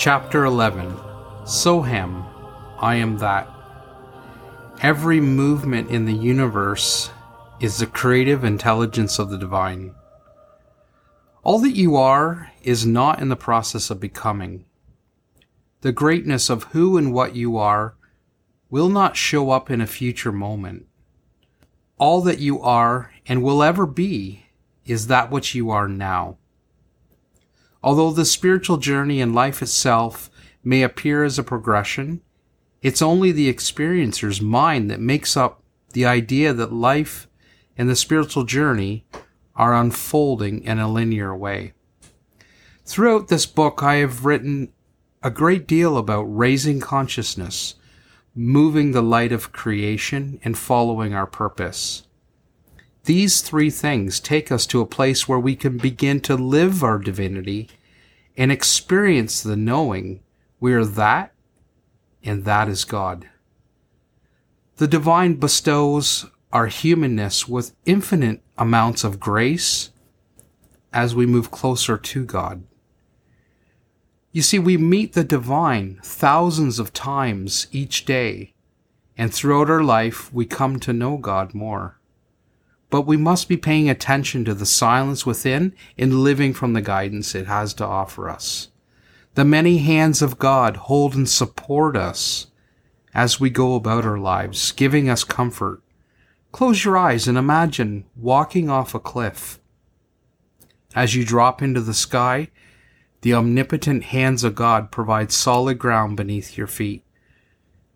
Chapter 11 Soham, I am that. Every movement in the universe is the creative intelligence of the divine. All that you are is not in the process of becoming. The greatness of who and what you are will not show up in a future moment. All that you are and will ever be is that which you are now. Although the spiritual journey and life itself may appear as a progression, it's only the experiencer's mind that makes up the idea that life and the spiritual journey are unfolding in a linear way. Throughout this book, I have written a great deal about raising consciousness, moving the light of creation, and following our purpose. These three things take us to a place where we can begin to live our divinity and experience the knowing we are that and that is God. The divine bestows our humanness with infinite amounts of grace as we move closer to God. You see, we meet the divine thousands of times each day, and throughout our life we come to know God more but we must be paying attention to the silence within and living from the guidance it has to offer us. The many hands of God hold and support us as we go about our lives, giving us comfort. Close your eyes and imagine walking off a cliff. As you drop into the sky, the omnipotent hands of God provide solid ground beneath your feet.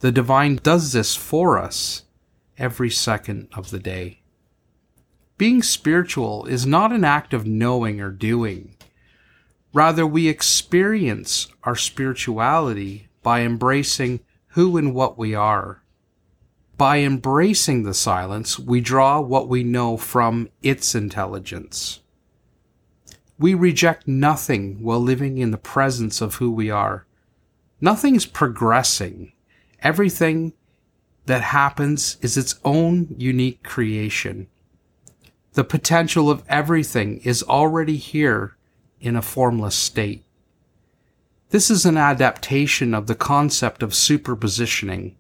The divine does this for us every second of the day. Being spiritual is not an act of knowing or doing. Rather, we experience our spirituality by embracing who and what we are. By embracing the silence, we draw what we know from its intelligence. We reject nothing while living in the presence of who we are. Nothing's progressing. Everything that happens is its own unique creation. The potential of everything is already here in a formless state. This is an adaptation of the concept of superpositioning,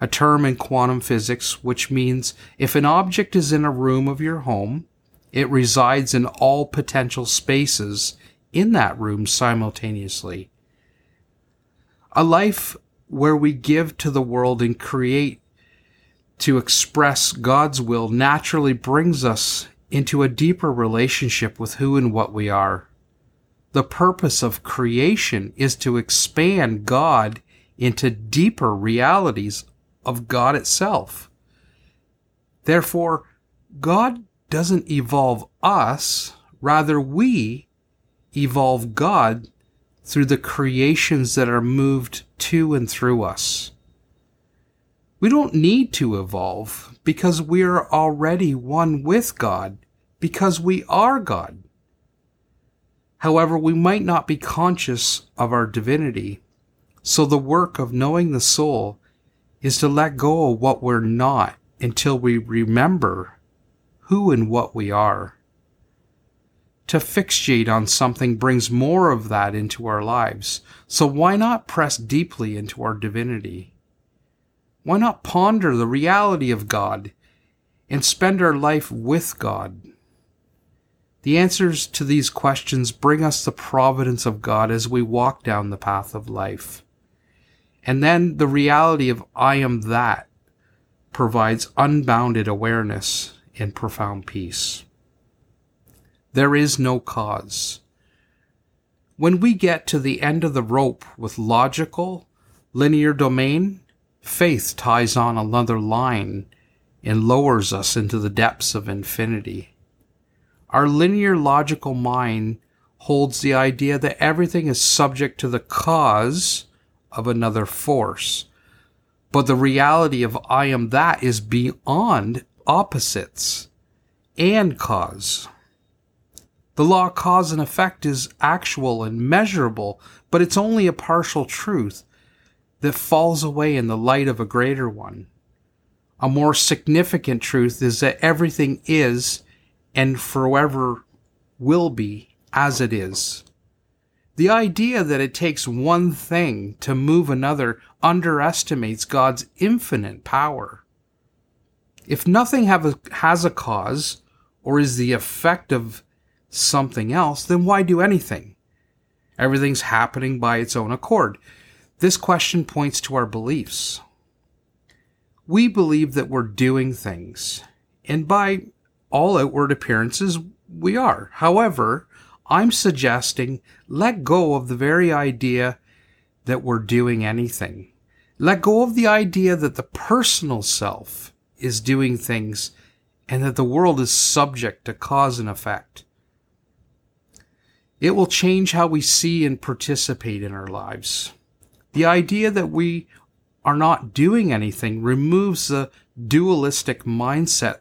a term in quantum physics which means if an object is in a room of your home, it resides in all potential spaces in that room simultaneously. A life where we give to the world and create to express God's will naturally brings us into a deeper relationship with who and what we are. The purpose of creation is to expand God into deeper realities of God itself. Therefore, God doesn't evolve us, rather, we evolve God through the creations that are moved to and through us. We don't need to evolve because we are already one with God, because we are God. However, we might not be conscious of our divinity, so the work of knowing the soul is to let go of what we're not until we remember who and what we are. To fixate on something brings more of that into our lives, so why not press deeply into our divinity? Why not ponder the reality of God and spend our life with God? The answers to these questions bring us the providence of God as we walk down the path of life. And then the reality of I am that provides unbounded awareness and profound peace. There is no cause. When we get to the end of the rope with logical, linear domain, faith ties on another line and lowers us into the depths of infinity. Our linear logical mind holds the idea that everything is subject to the cause of another force. But the reality of I am that is beyond opposites and cause. The law of cause and effect is actual and measurable, but it's only a partial truth that falls away in the light of a greater one. A more significant truth is that everything is and forever will be as it is. The idea that it takes one thing to move another underestimates God's infinite power. If nothing a, has a cause or is the effect of something else, then why do anything? Everything's happening by its own accord. This question points to our beliefs. We believe that we're doing things, and by all outward appearances, we are. However, I'm suggesting let go of the very idea that we're doing anything. Let go of the idea that the personal self is doing things and that the world is subject to cause and effect. It will change how we see and participate in our lives. The idea that we are not doing anything removes the dualistic mindset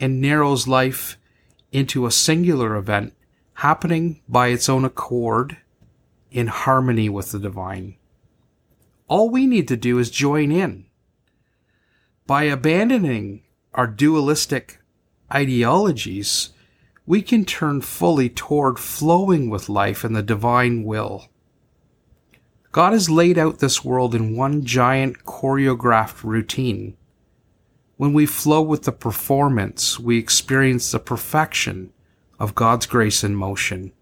and narrows life into a singular event happening by its own accord in harmony with the divine. All we need to do is join in. By abandoning our dualistic ideologies, we can turn fully toward flowing with life and the divine will. God has laid out this world in one giant choreographed routine. When we flow with the performance, we experience the perfection of God's grace in motion.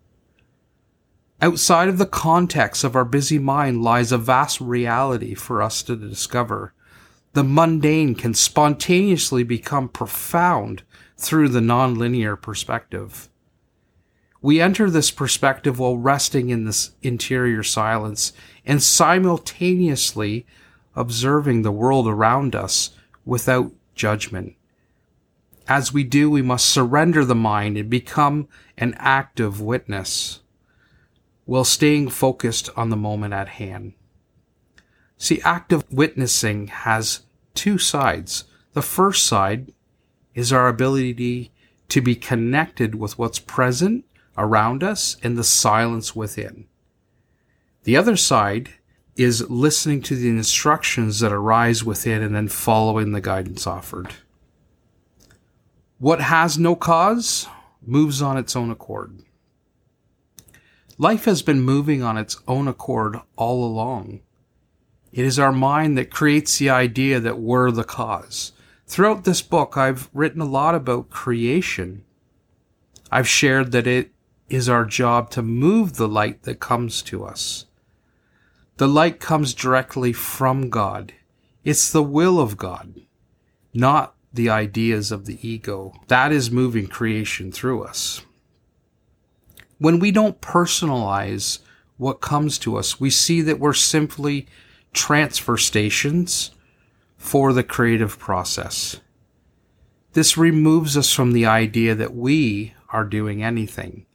Outside of the context of our busy mind lies a vast reality for us to discover. The mundane can spontaneously become profound through the nonlinear perspective. We enter this perspective while resting in this interior silence and simultaneously observing the world around us without judgment. As we do, we must surrender the mind and become an active witness while staying focused on the moment at hand. See, active witnessing has two sides. The first side is our ability to be connected with what's present around us and the silence within. The other side is listening to the instructions that arise within and then following the guidance offered. What has no cause moves on its own accord. Life has been moving on its own accord all along. It is our mind that creates the idea that we're the cause. Throughout this book, I've written a lot about creation. I've shared that it is our job to move the light that comes to us. The light comes directly from God. It's the will of God, not the ideas of the ego. That is moving creation through us. When we don't personalize what comes to us, we see that we're simply transfer stations for the creative process. This removes us from the idea that we are doing anything,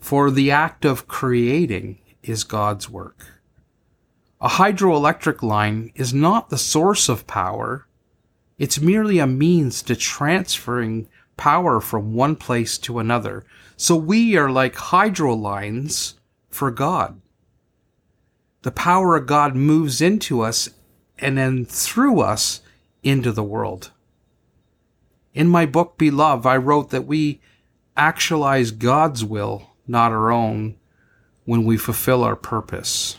for the act of creating is God's work. A hydroelectric line is not the source of power. It's merely a means to transferring power from one place to another. So we are like hydro lines for God. The power of God moves into us and then through us into the world. In my book, Beloved, I wrote that we actualize God's will, not our own, when we fulfill our purpose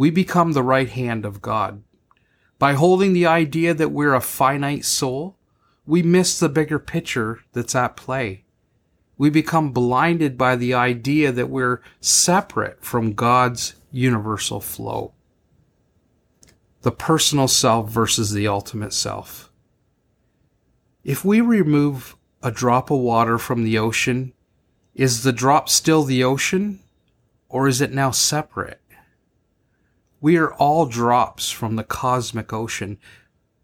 we become the right hand of God. By holding the idea that we're a finite soul, we miss the bigger picture that's at play. We become blinded by the idea that we're separate from God's universal flow. The personal self versus the ultimate self. If we remove a drop of water from the ocean, is the drop still the ocean or is it now separate? We are all drops from the cosmic ocean.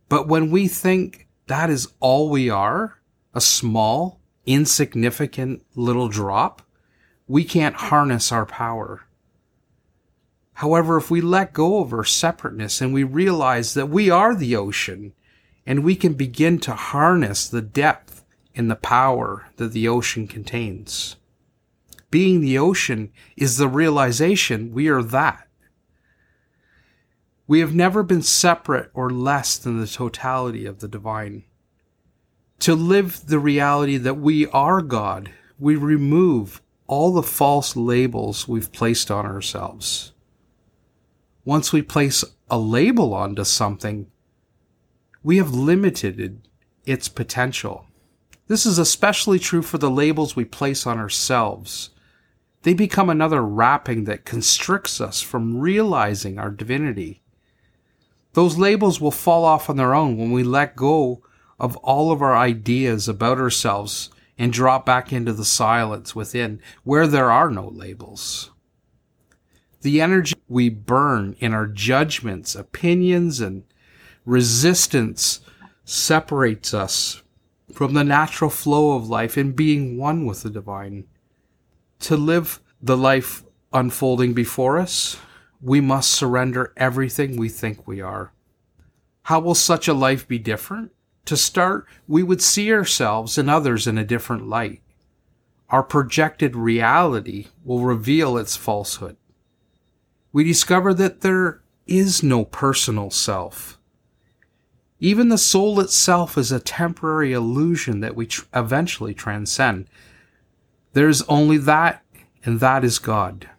But when we think that is all we are, a small, insignificant little drop, we can't harness our power. However, if we let go of our separateness and we realize that we are the ocean and we can begin to harness the depth and the power that the ocean contains. Being the ocean is the realization we are that. We have never been separate or less than the totality of the divine. To live the reality that we are God, we remove all the false labels we've placed on ourselves. Once we place a label onto something, we have limited its potential. This is especially true for the labels we place on ourselves. They become another wrapping that constricts us from realizing our divinity. Those labels will fall off on their own when we let go of all of our ideas about ourselves and drop back into the silence within where there are no labels. The energy we burn in our judgments, opinions, and resistance separates us from the natural flow of life and being one with the divine. To live the life unfolding before us, we must surrender everything we think we are. How will such a life be different? To start, we would see ourselves and others in a different light. Our projected reality will reveal its falsehood. We discover that there is no personal self. Even the soul itself is a temporary illusion that we tr- eventually transcend. There is only that, and that is God.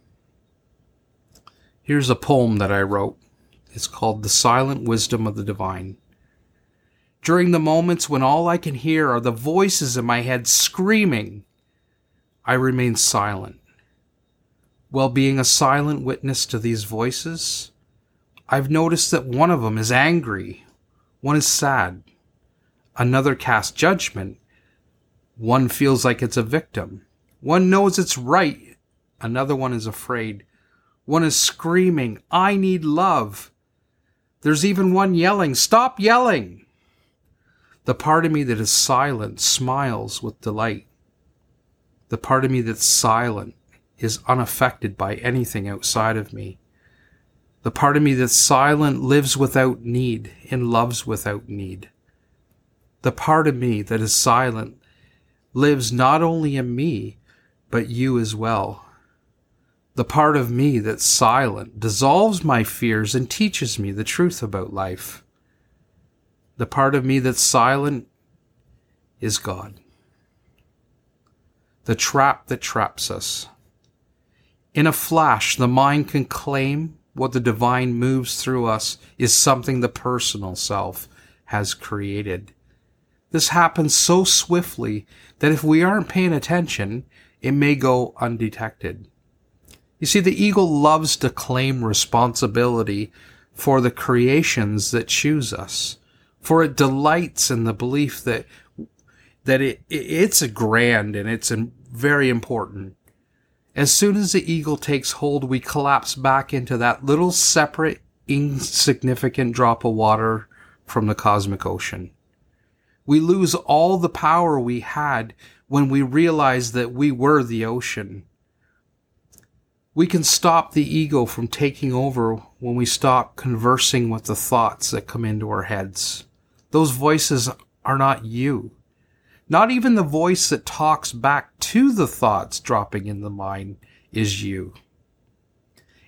Here's a poem that I wrote. It's called The Silent Wisdom of the Divine. During the moments when all I can hear are the voices in my head screaming, I remain silent. While being a silent witness to these voices, I've noticed that one of them is angry, one is sad, another casts judgment, one feels like it's a victim, one knows it's right, another one is afraid, one is screaming, I need love. There's even one yelling, Stop yelling! The part of me that is silent smiles with delight. The part of me that's silent is unaffected by anything outside of me. The part of me that's silent lives without need and loves without need. The part of me that is silent lives not only in me, but you as well. The part of me that's silent dissolves my fears and teaches me the truth about life. The part of me that's silent is God. The trap that traps us. In a flash, the mind can claim what the divine moves through us is something the personal self has created. This happens so swiftly that if we aren't paying attention, it may go undetected. You see, the ego loves to claim responsibility for the creations that choose us for it delights in the belief that that it, it's a grand and it's very important. As soon as the eagle takes hold, we collapse back into that little separate, insignificant drop of water from the cosmic ocean. We lose all the power we had when we realized that we were the ocean. We can stop the ego from taking over when we stop conversing with the thoughts that come into our heads. Those voices are not you. Not even the voice that talks back to the thoughts dropping in the mind is you.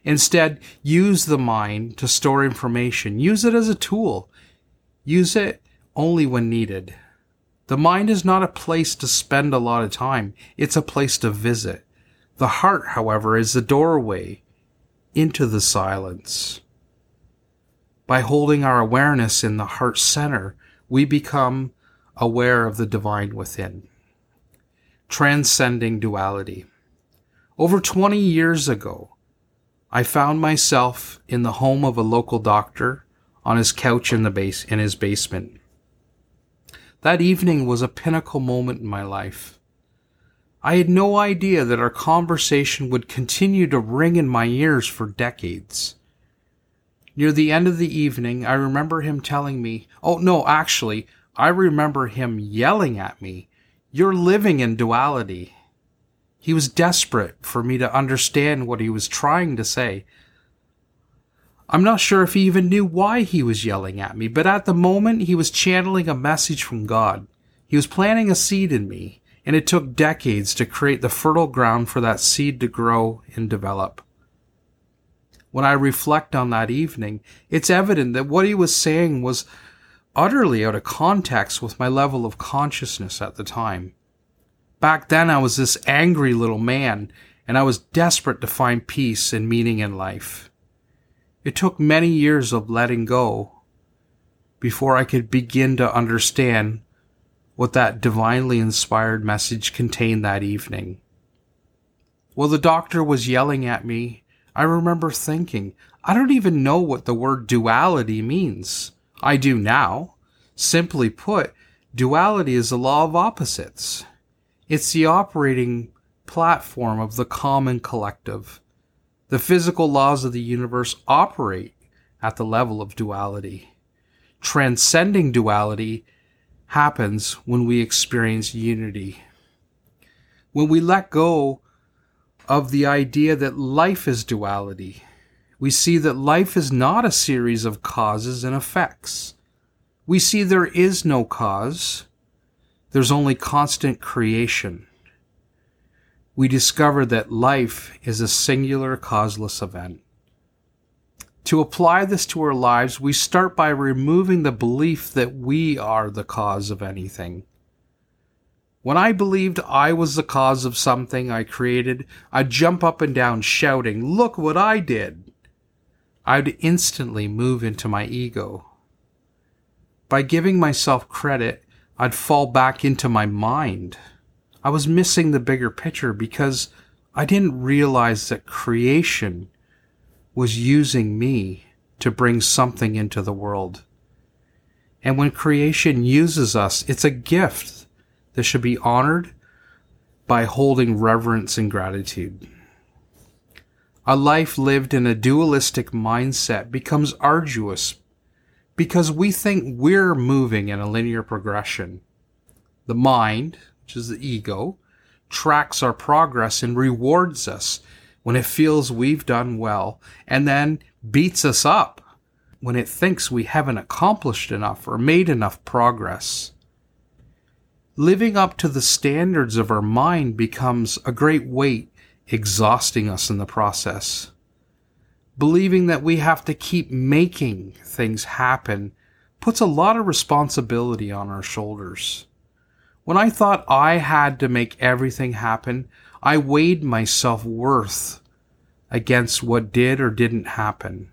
Instead, use the mind to store information. Use it as a tool. Use it only when needed. The mind is not a place to spend a lot of time. It's a place to visit. The heart, however, is the doorway into the silence. By holding our awareness in the heart center, we become aware of the divine within. Transcending duality. Over 20 years ago, I found myself in the home of a local doctor on his couch in the base in his basement. That evening was a pinnacle moment in my life. I had no idea that our conversation would continue to ring in my ears for decades. Near the end of the evening, I remember him telling me, oh no, actually, I remember him yelling at me, You're living in duality. He was desperate for me to understand what he was trying to say. I'm not sure if he even knew why he was yelling at me, but at the moment he was channeling a message from God. He was planting a seed in me, and it took decades to create the fertile ground for that seed to grow and develop when I reflect on that evening, it's evident that what he was saying was utterly out of context with my level of consciousness at the time. Back then, I was this angry little man, and I was desperate to find peace and meaning in life. It took many years of letting go before I could begin to understand what that divinely inspired message contained that evening. While the doctor was yelling at me, I remember thinking, I don't even know what the word duality means. I do now. Simply put, duality is the law of opposites. It's the operating platform of the common collective. The physical laws of the universe operate at the level of duality. Transcending duality happens when we experience unity. When we let go of the idea that life is duality, we see that life is not a series of causes and effects. We see there is no cause, there's only constant creation. We discover that life is a singular causeless event. To apply this to our lives, we start by removing the belief that we are the cause of anything. When I believed I was the cause of something I created, I'd jump up and down shouting, Look what I did! I'd instantly move into my ego. By giving myself credit, I'd fall back into my mind. I was missing the bigger picture because I didn't realize that creation was using me to bring something into the world. And when creation uses us, it's a gift that should be honored by holding reverence and gratitude. A life lived in a dualistic mindset becomes arduous because we think we're moving in a linear progression. The mind, which is the ego, tracks our progress and rewards us when it feels we've done well, and then beats us up when it thinks we haven't accomplished enough or made enough progress. Living up to the standards of our mind becomes a great weight, exhausting us in the process believing that we have to keep making things happen puts a lot of responsibility on our shoulders. When I thought I had to make everything happen, I weighed my self worth against what did or didn't happen.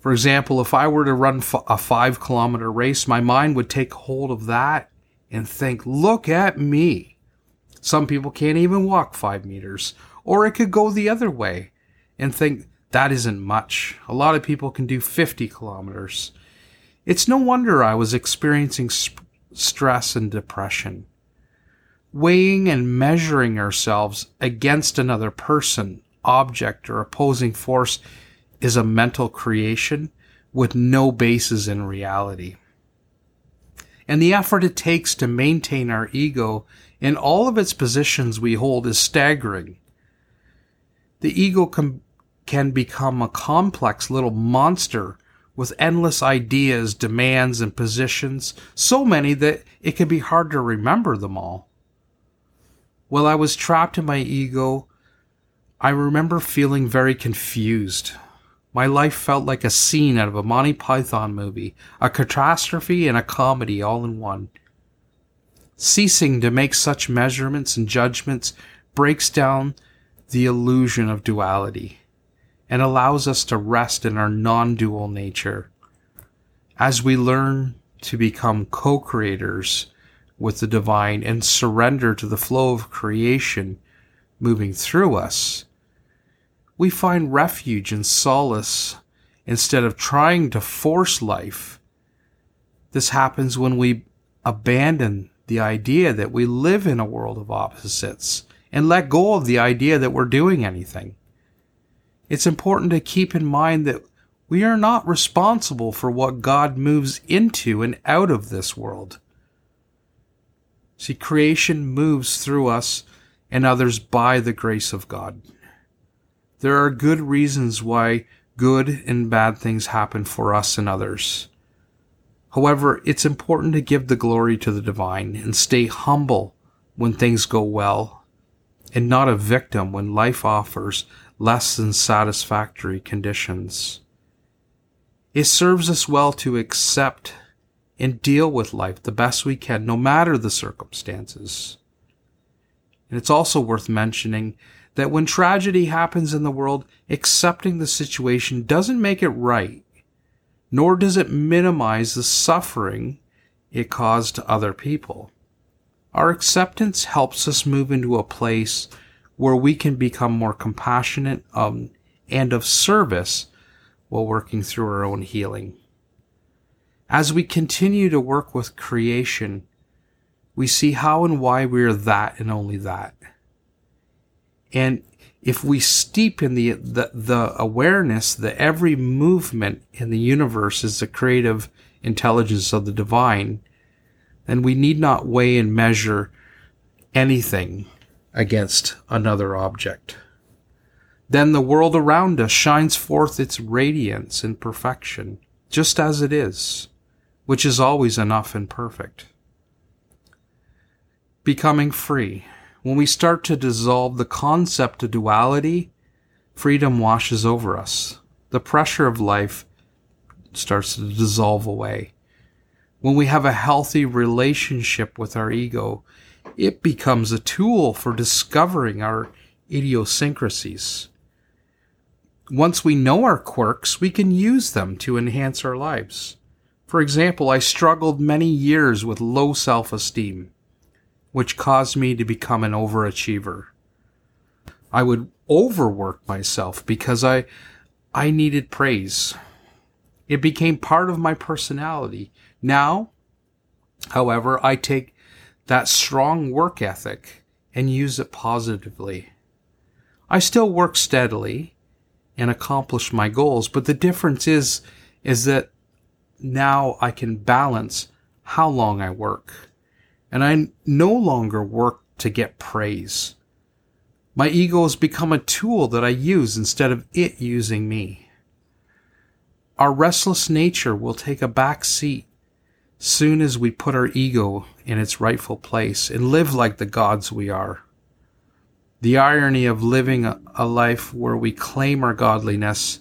For example, if I were to run a five kilometer race, my mind would take hold of that and think, look at me. Some people can't even walk five meters. Or it could go the other way and think, that isn't much. A lot of people can do 50 kilometers. It's no wonder I was experiencing sp- stress and depression. Weighing and measuring ourselves against another person, object, or opposing force is a mental creation with no basis in reality. And the effort it takes to maintain our ego in all of its positions we hold is staggering. The ego com- can become a complex little monster with endless ideas, demands, and positions, so many that it can be hard to remember them all. While I was trapped in my ego, I remember feeling very confused. My life felt like a scene out of a Monty Python movie, a catastrophe and a comedy all in one. Ceasing to make such measurements and judgments breaks down the illusion of duality and allows us to rest in our non dual nature. As we learn to become co creators with the divine and surrender to the flow of creation moving through us, we find refuge and solace instead of trying to force life. This happens when we abandon the idea that we live in a world of opposites and let go of the idea that we're doing anything it's important to keep in mind that we are not responsible for what God moves into and out of this world. See, creation moves through us and others by the grace of God. There are good reasons why good and bad things happen for us and others. However, it's important to give the glory to the divine and stay humble when things go well and not a victim when life offers less than satisfactory conditions. It serves us well to accept and deal with life the best we can, no matter the circumstances. And it's also worth mentioning that when tragedy happens in the world, accepting the situation doesn't make it right, nor does it minimize the suffering it caused to other people. Our acceptance helps us move into a place where we can become more compassionate um, and of service while working through our own healing. As we continue to work with creation, we see how and why we are that and only that. And if we steep in the, the, the awareness that every movement in the universe is the creative intelligence of the divine, then we need not weigh and measure anything against another object. Then the world around us shines forth its radiance and perfection, just as it is, which is always enough and perfect. Becoming free. When we start to dissolve the concept of duality, freedom washes over us. The pressure of life starts to dissolve away. When we have a healthy relationship with our ego, it becomes a tool for discovering our idiosyncrasies. Once we know our quirks, we can use them to enhance our lives. For example, I struggled many years with low self esteem which caused me to become an overachiever. I would overwork myself because I, I needed praise. It became part of my personality. Now, however, I take that strong work ethic and use it positively. I still work steadily and accomplish my goals, but the difference is, is that now I can balance how long I work and I no longer work to get praise. My ego has become a tool that I use instead of it using me. Our restless nature will take a back seat soon as we put our ego in its rightful place and live like the gods we are. The irony of living a, life where we claim our godliness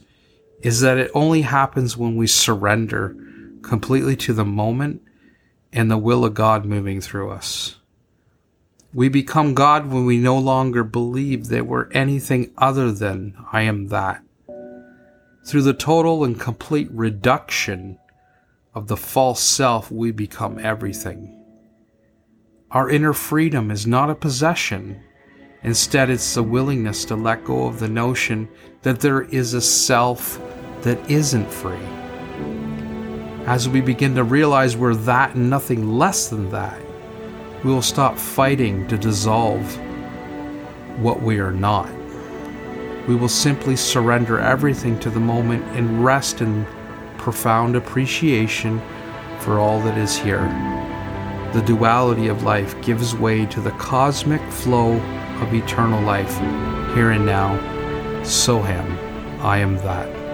is that it only happens when we surrender completely to the moment and the will of God moving through us. We become God when we no longer believe that we're anything other than I am that. Through the total and complete reduction of the false self, we become everything. Our inner freedom is not a possession. Instead, it's the willingness to let go of the notion that there is a self that isn't free as we begin to realize we're that and nothing less than that, we will stop fighting to dissolve what we are not. We will simply surrender everything to the moment and rest in profound appreciation for all that is here. The duality of life gives way to the cosmic flow of eternal life, here and now. Soham, I am that.